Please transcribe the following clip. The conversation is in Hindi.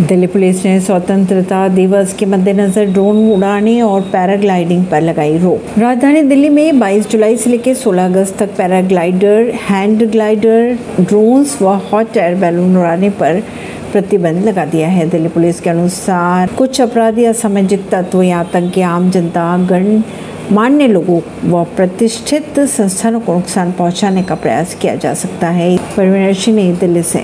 दिल्ली पुलिस ने स्वतंत्रता दिवस के मद्देनजर ड्रोन उड़ाने और पैराग्लाइडिंग पर लगाई रोक। राजधानी दिल्ली में 22 जुलाई से लेकर 16 अगस्त तक पैराग्लाइडर, हैंड ग्लाइडर, ड्रोन्स व हॉट एयर बैलून उड़ाने पर प्रतिबंध लगा दिया है। दिल्ली पुलिस के अनुसार कुछ अपराधी असामाजिक तत्व या आतंकी आम जनता, गण, मान्य लोगों व प्रतिष्ठित संस्थानों को नुकसान पहुँचाने का प्रयास किया जा सकता है। परवीन सिंह नई दिल्ली से।